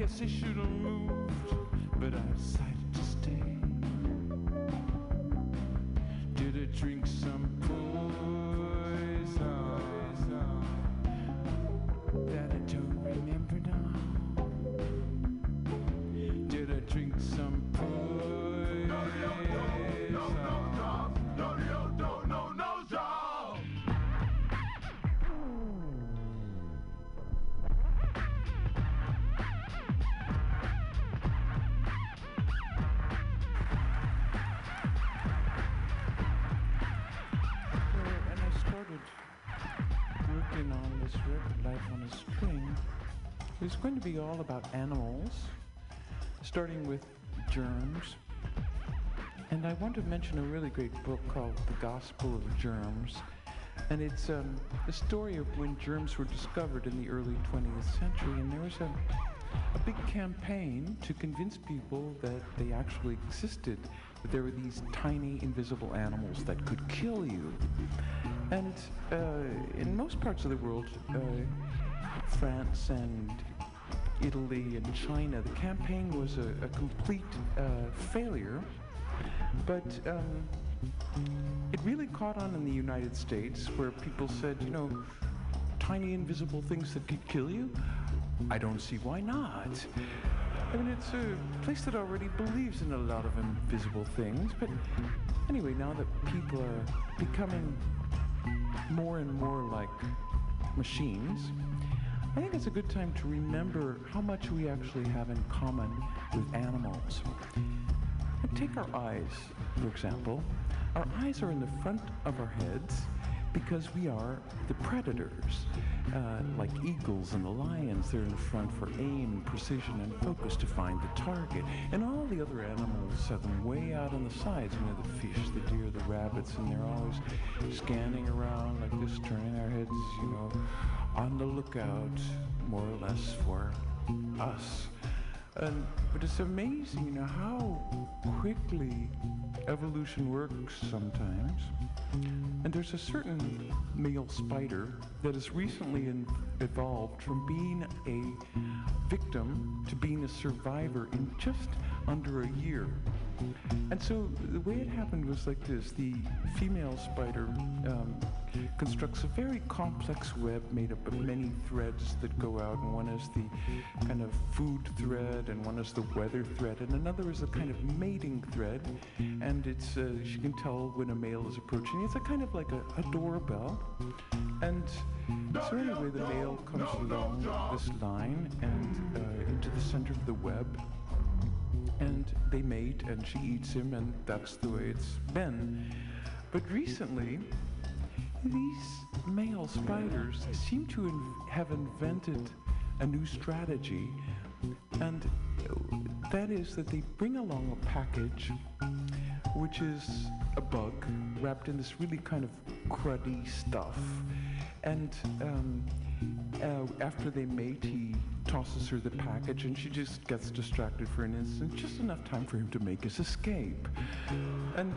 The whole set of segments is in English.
guess I should have moved, but I decided to be all about animals, starting with germs. And I want to mention a really great book called The Gospel of Germs. And it's um, story of when germs were discovered in the early 20th century. And there was a, a big campaign to convince people that they actually existed, that there were these tiny invisible animals that could kill you. And uh, in most parts of the world, uh, France and Italy and China, the campaign was a, a complete uh, failure. But um, it really caught on in the United States where people said, you know, tiny invisible things that could kill you? I don't see why not. I mean, it's a place that already believes in a lot of invisible things, but anyway, now that people are becoming more and more like machines, I think it's a good time to remember how much we actually have in common with animals. Take our eyes, for example. Our eyes are in the front of our heads because we are the predators. Uh, like eagles and the lions, they're in the front for aim, precision, and focus to find the target. And all the other animals have them way out on the sides. You know, the fish, the deer, the rabbits, and they're always scanning around like this, turning their heads, you know, on the lookout, more or less, for us. And, but it's amazing, you know, how quickly evolution works sometimes. And there's a certain male spider that has recently in- evolved from being a victim to being a survivor in just under a year. And so the way it happened was like this the female spider um, constructs a very complex web made up of many threads that go out, and one is the kind of food thread, and one is the weather thread, and another is a kind of mating thread. And it's uh, she can tell when a male is approaching. It's a kind of like a, a doorbell. And so anyway, the male comes along this line and uh, into the center of the web and they mate and she eats him and that's the way it's been. But recently these male spiders seem to in- have invented a new strategy and that is that they bring along a package which is a bug wrapped in this really kind of cruddy stuff. And um, uh, after they mate, he tosses her the package, and she just gets distracted for an instant, just enough time for him to make his escape. And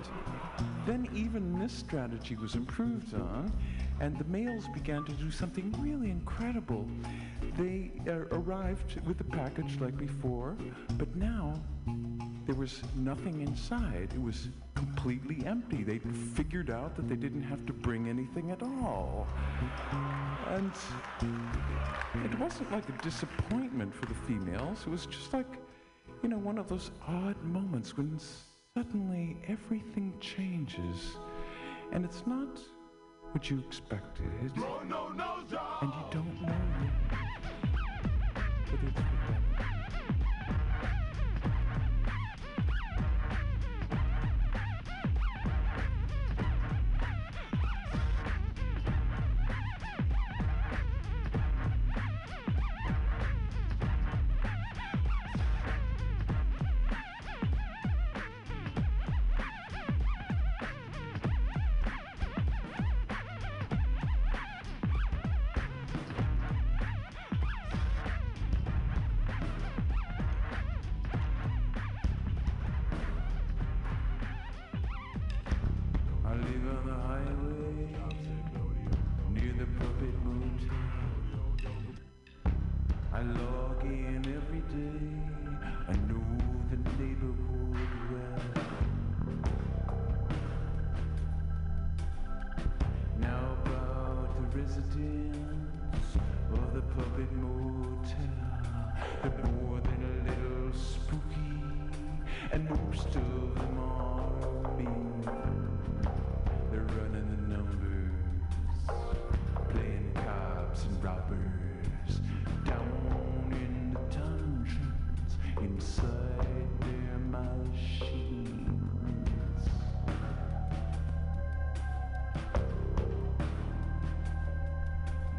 then even this strategy was improved on, and the males began to do something really incredible. They uh, arrived with the package like before, but now there was nothing inside. It was completely empty. They figured out that they didn't have to bring anything at all. And it wasn't like a disappointment for the females, it was just like, you know, one of those odd moments when suddenly everything changes. And it's not what you expected. No, no, no, and you don't know.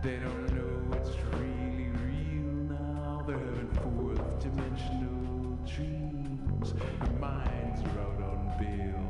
They don't know what's really real now. They're having fourth dimensional dreams. Their minds are out on bail.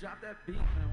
Drop that beat, man.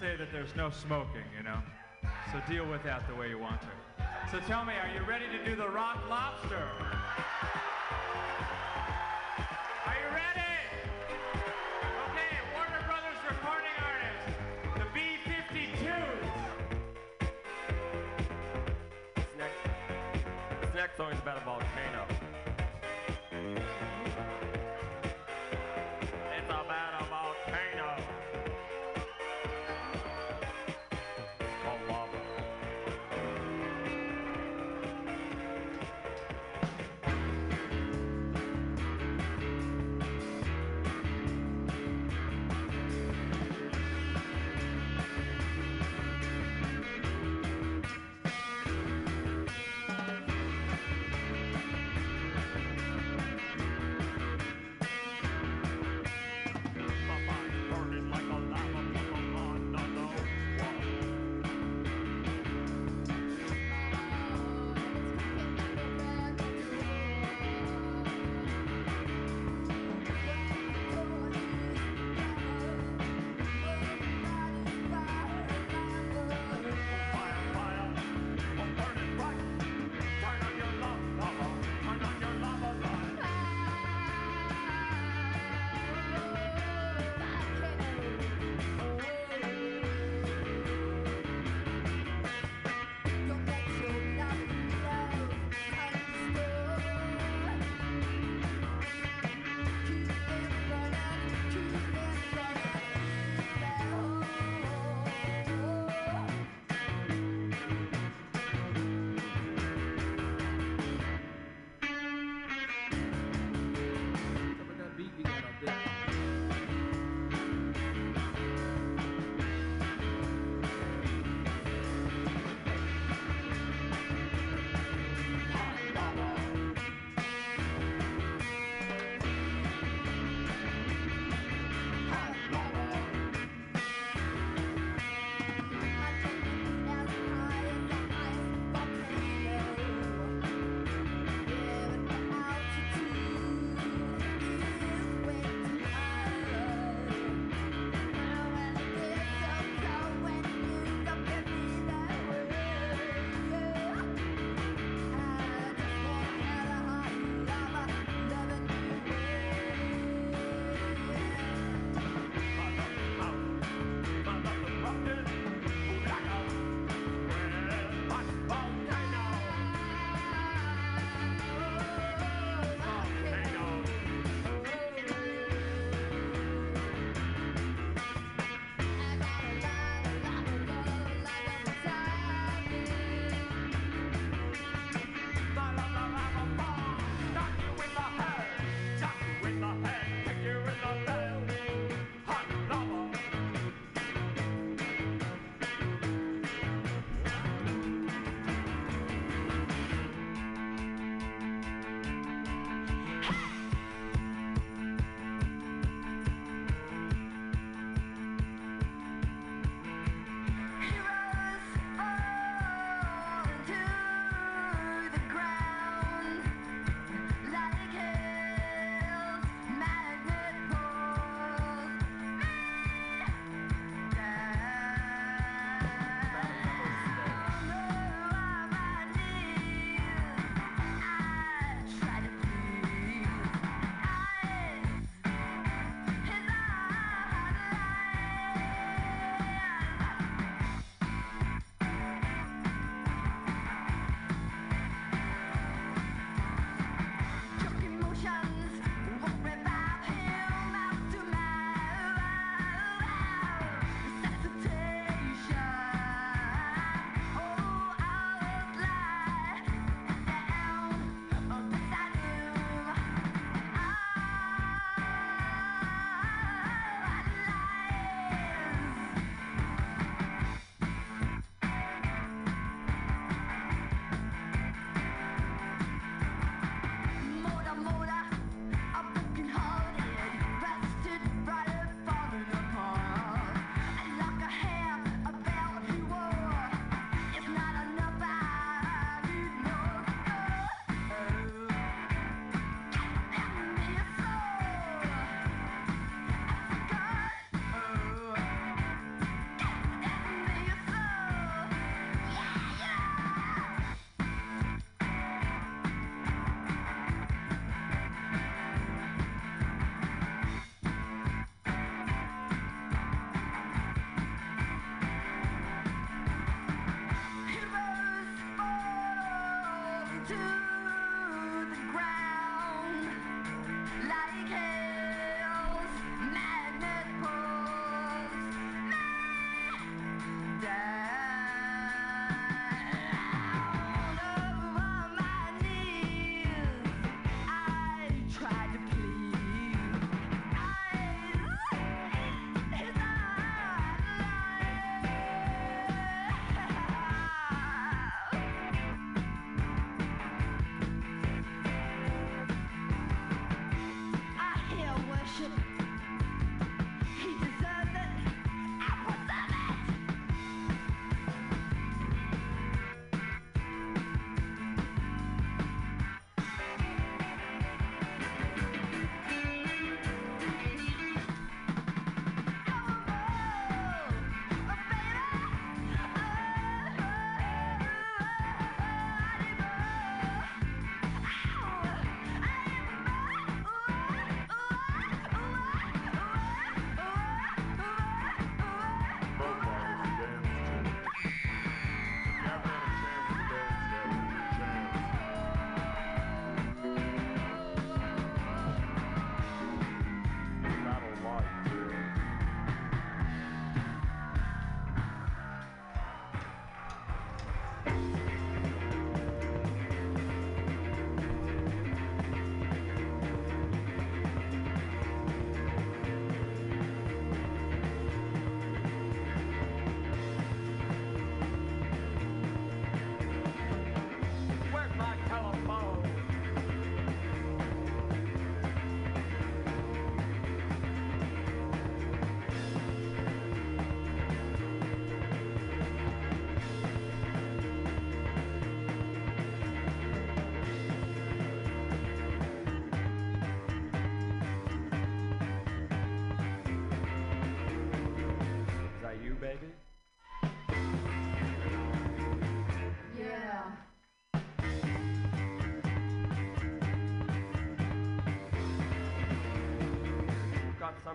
Say that there's no smoking, you know? So deal with that the way you want to. So tell me, are you ready to do the rock lobster? Are you ready? Okay, Warner Brothers recording artists, the B-52s. This next, this next song is about a volcano.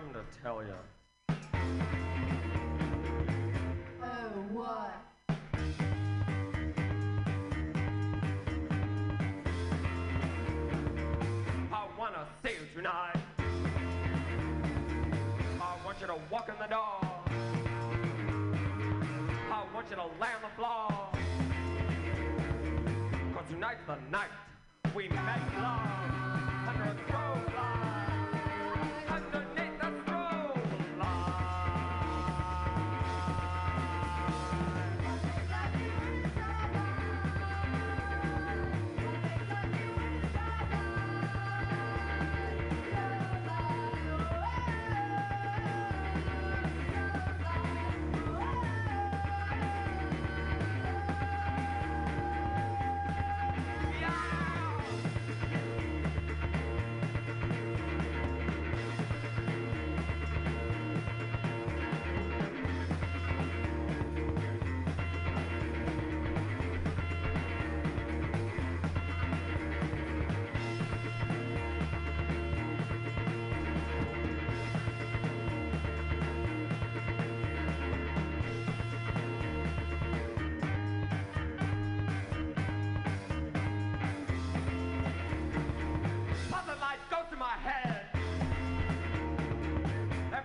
Something to tell you. Oh, what? I wanna see you tonight. I want you to walk in the door. I want you to lay on the floor. Cause tonight's the night we make love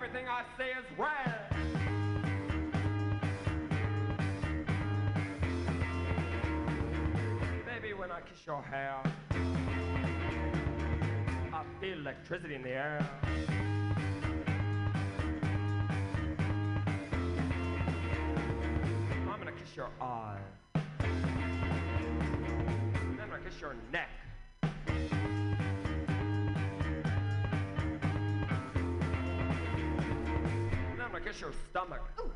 Everything I say is red. Baby, when I kiss your hair, I feel electricity in the air. I'm gonna kiss your eye. Then I'm gonna kiss your neck. Gonna kiss your stomach. Then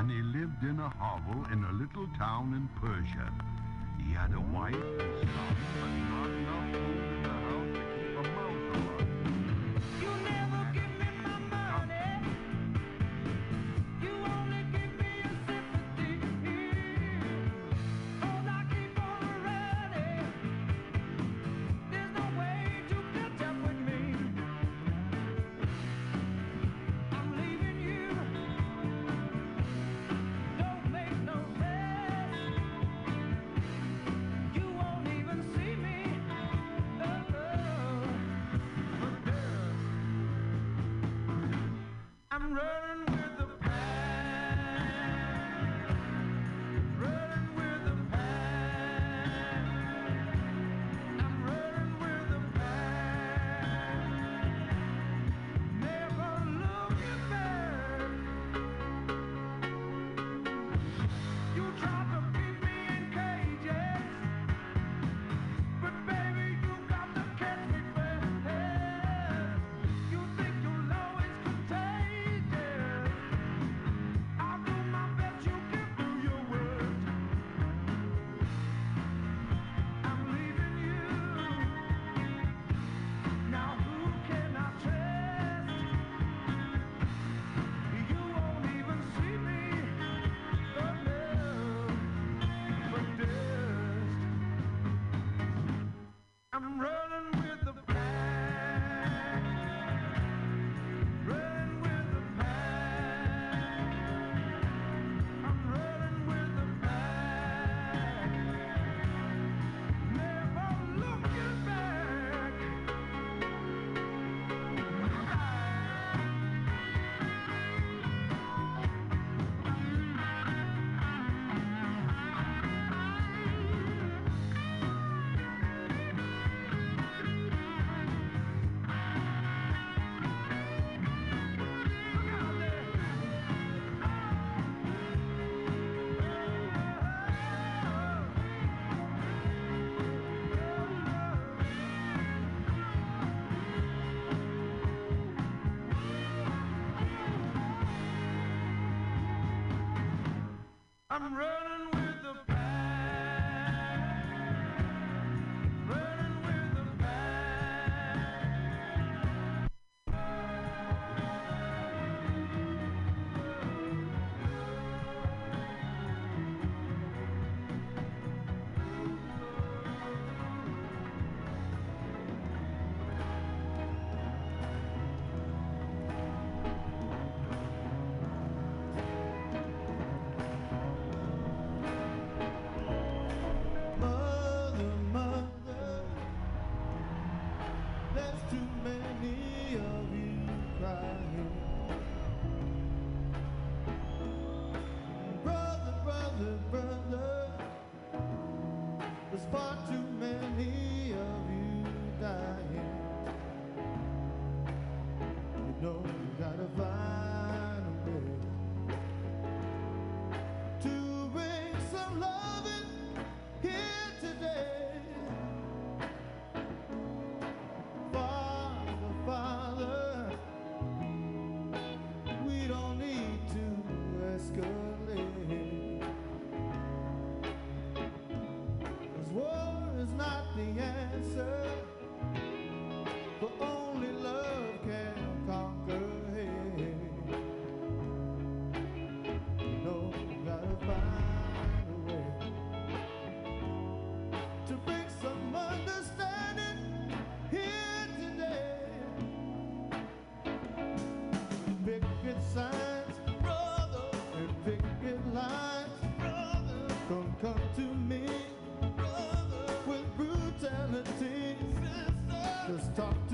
and he lived in a hovel in a little town in Persia. He had a wife and son, but not enough food. come to me brother, with brutality. sister. Just talk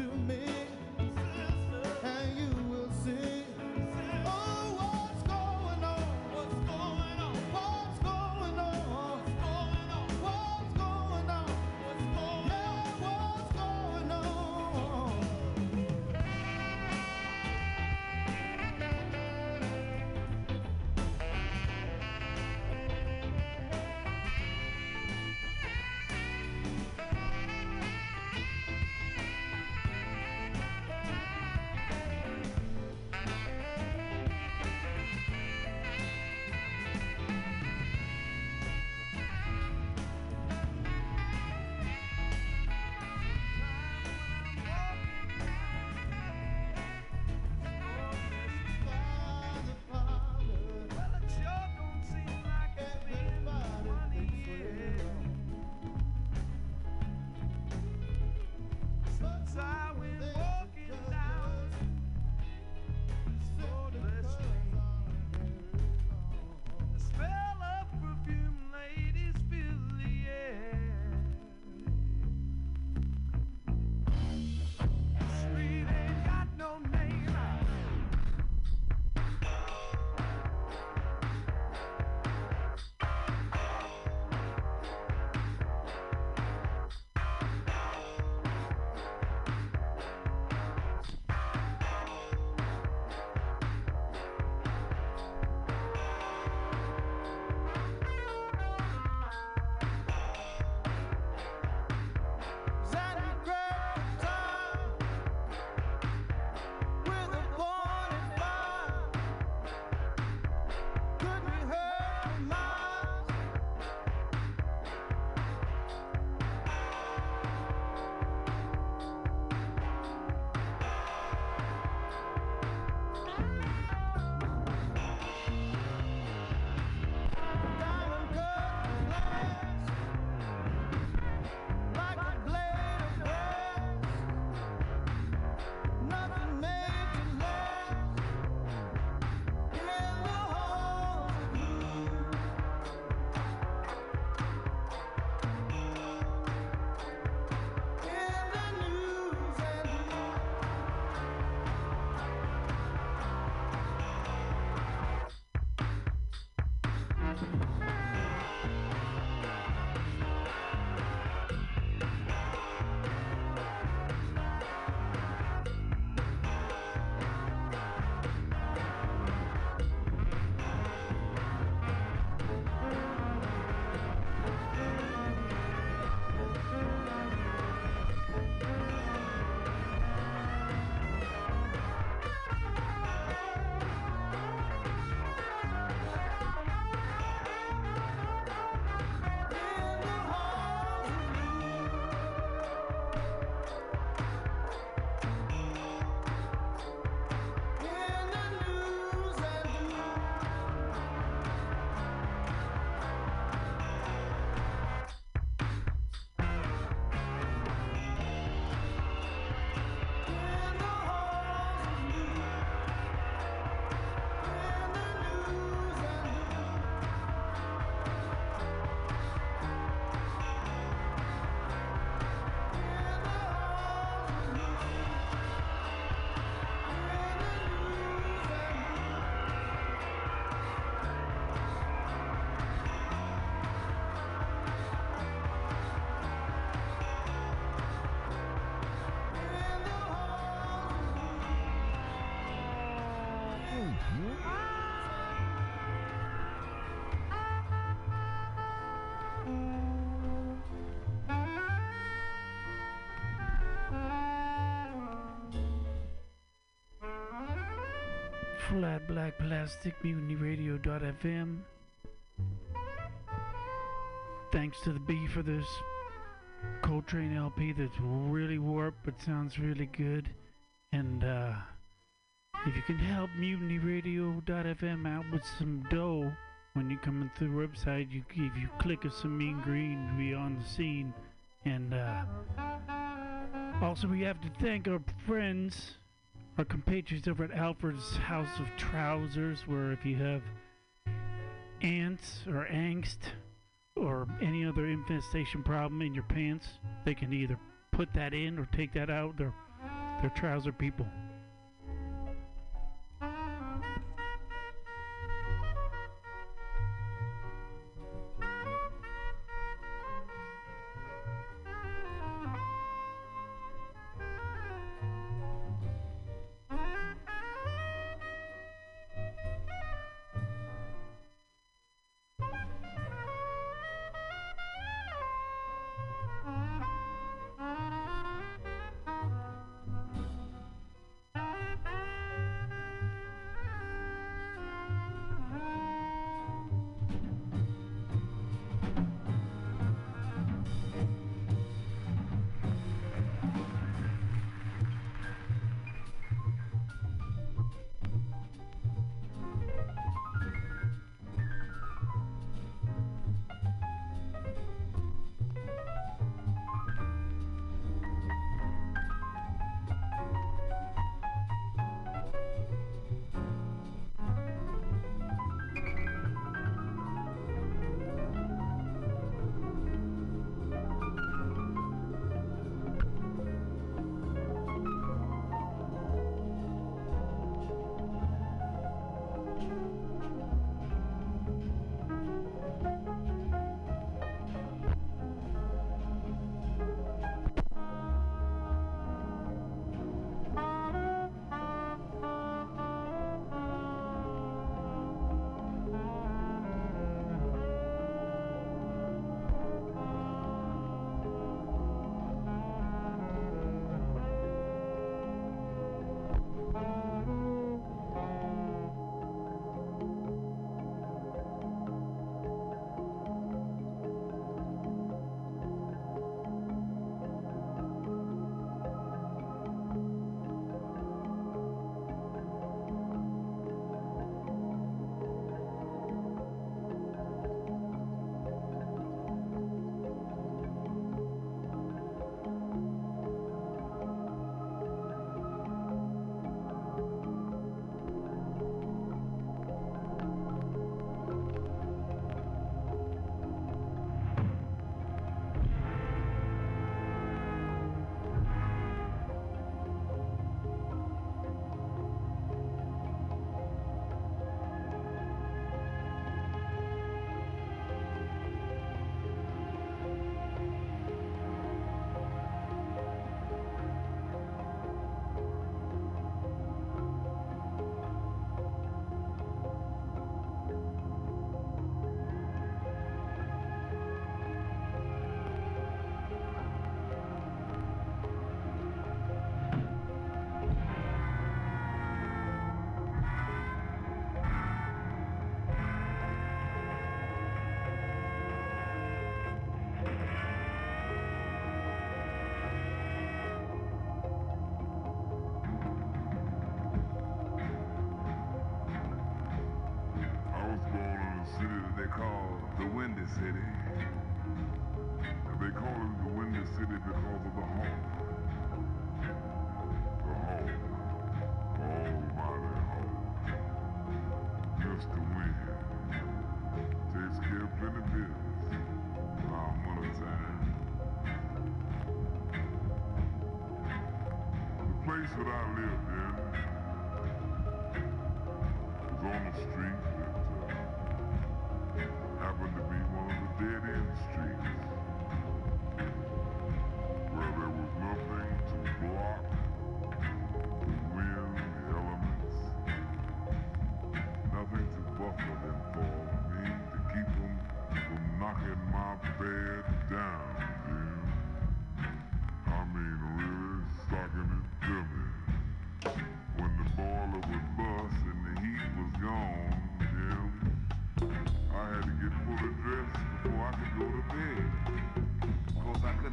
Flat Black Plastic Mutiny Radio.fm. Thanks to the B for this Coltrane LP that's really warped but sounds really good. And uh, if you can help Mutiny Radio.fm out with some dough when you come into the website, you if you click of some mean green to be on the scene. And uh, also, we have to thank our friends our compatriots over at Alfred's House of Trousers, where if you have ants or angst or any other infestation problem in your pants, they can either put that in or take that out. They're, they're trouser people.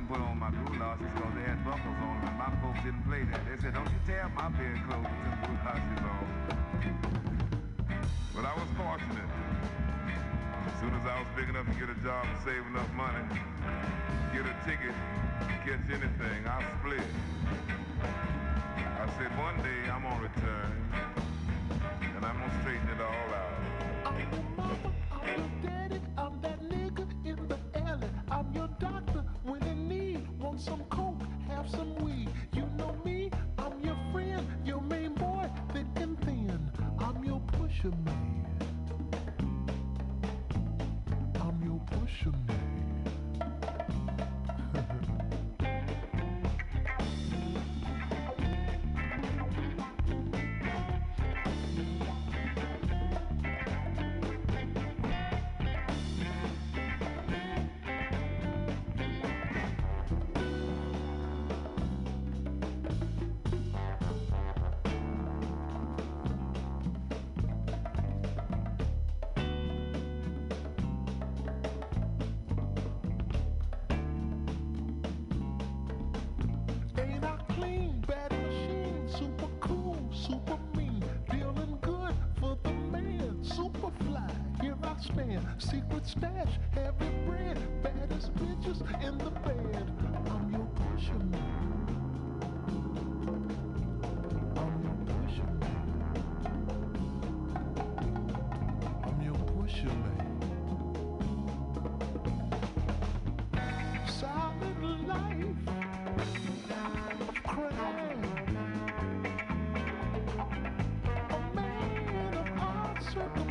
Galoshes because they had buckles on them, and my folks didn't play that. They said, don't you tear my galoshes on. But I was fortunate. As soon as I was big enough to get a job and save enough money, get a ticket, catch anything, I split. I said, one day I'm gonna return, some weed. You know me, I'm your friend, your main boy, thick and thin. I'm your pusher man. Style,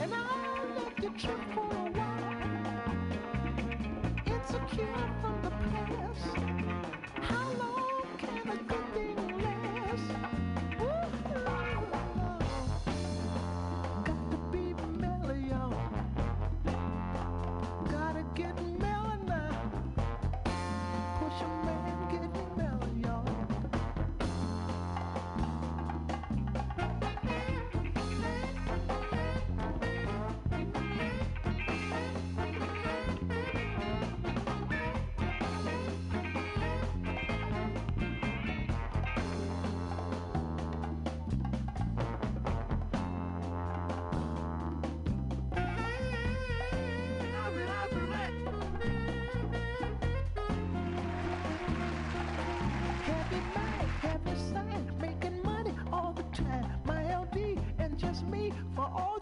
and I'll let you trip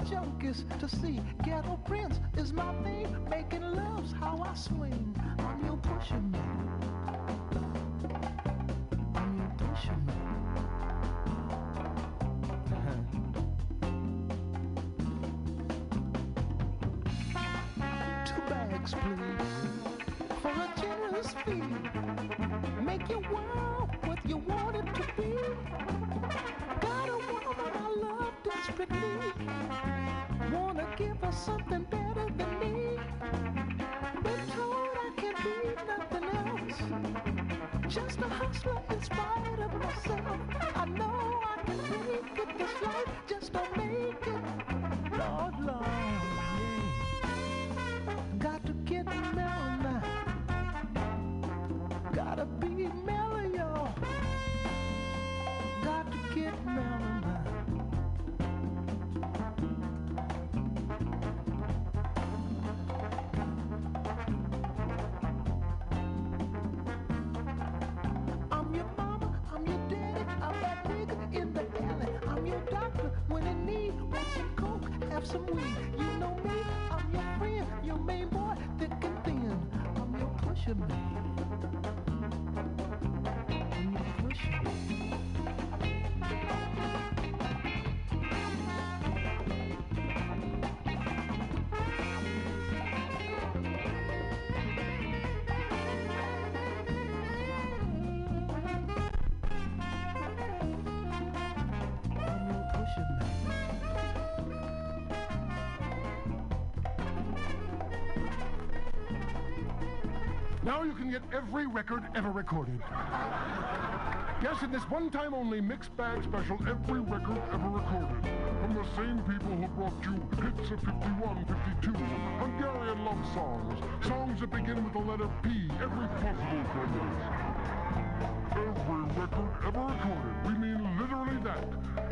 junkies to see. Ghetto Prince is my thing, making love's how I swing. I'm your pusher man. I'm your pusher man. Two bags, please, Something better than me. Been told I can't be nothing else. Just a hustler in spite of myself. I know I can make it this life, some weed. Now you can get every record ever recorded. Yes, in this one-time only mixed bag special, every record ever recorded. From the same people who brought you hits of 51, 52, Hungarian love songs, songs that begin with the letter P, every possible combination. Every record ever recorded. We mean literally that.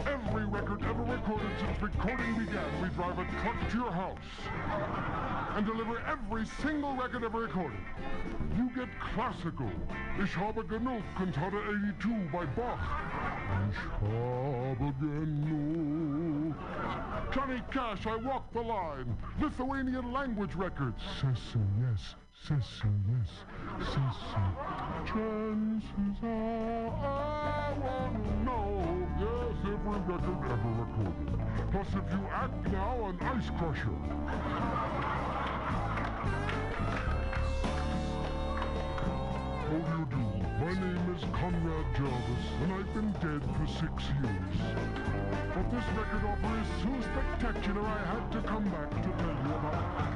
Every record ever recorded since recording began. We drive a truck to your house and deliver every single record ever recorded. You get classical. Ich habe genug, Cantata 82 by Bach. Ich habe genug. Johnny Cash, I Walk the Line. Lithuanian language records. Sessa, yes. Sessa, yes. Sessa. Chances are I wanna know. Yes, every record ever recorded. Plus, if you act now, an ice crusher. How do you do? My name is Conrad Jarvis, and I've been dead for six years. But this record offer is so spectacular, I had to come back to tell you about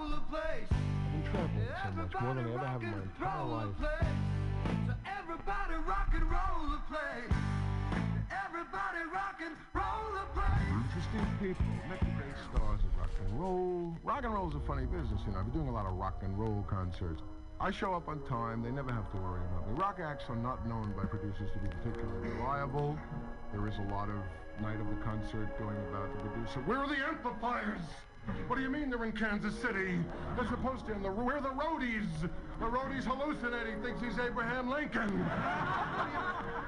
much, more than I ever have in my entire life. So everybody rock and roll the place. Everybody rock and roll the place. Interesting people. Met the great stars of rock and roll. Rock and roll's a funny business, you know. I've been doing a lot of rock and roll concerts. I show up on time. They never have to worry about me. Rock acts are not known by producers to be particularly reliable. There is a lot of night of the concert going about the producer. Where are the amplifiers? Mm-hmm. What do you mean they're in Kansas City? They're supposed to. In the, we're the roadies? The roadie's hallucinating. Thinks he's Abraham Lincoln.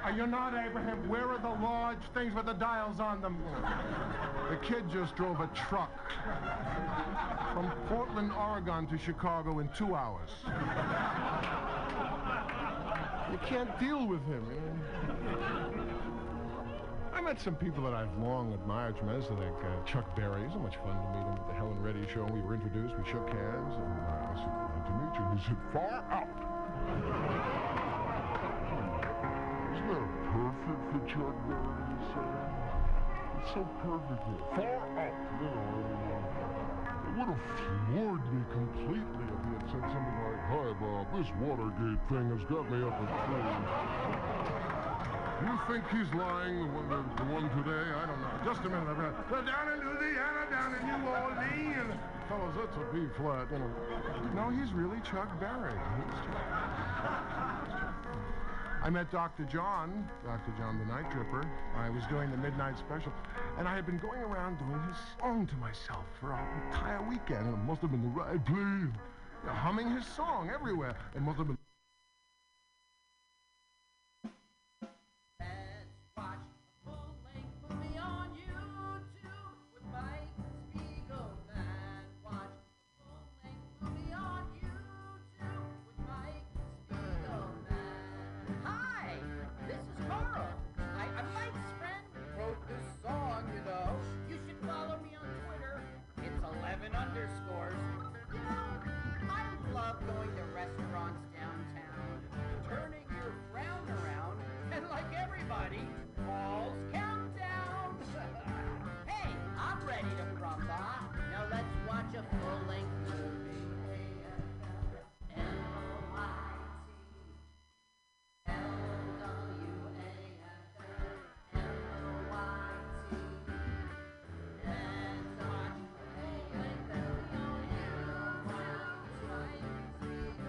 Are you not Abraham? Where are the large things with the dials on them? The kid just drove a truck from Portland, Oregon to Chicago in two hours. You can't deal with him, you know? Met some people that I've long admired tremendously, like uh, Chuck Berry. So much fun to meet him at the Helen Reddy show. We were introduced, we shook hands, and uh, I said, "Nice to meet you. He said, far out. Isn't that perfect for Chuck Berry to say? It's so perfect here. Far out, you know. uh, It would have floored me completely if he had said something like, Hi, Bob, this Watergate thing has got me up at three. You think he's lying, the one, the, the one today? I don't know. Just a minute. I've got, down in Louisiana, down in New Orleans. Fellas, that's a B flat. You know. No, he's really Chuck Berry. I met Dr. John, Dr. John the Night Tripper. I was doing the midnight special, and I had been going around doing his song to myself for an entire weekend. And it must have been the right know, humming his song everywhere. It must have been.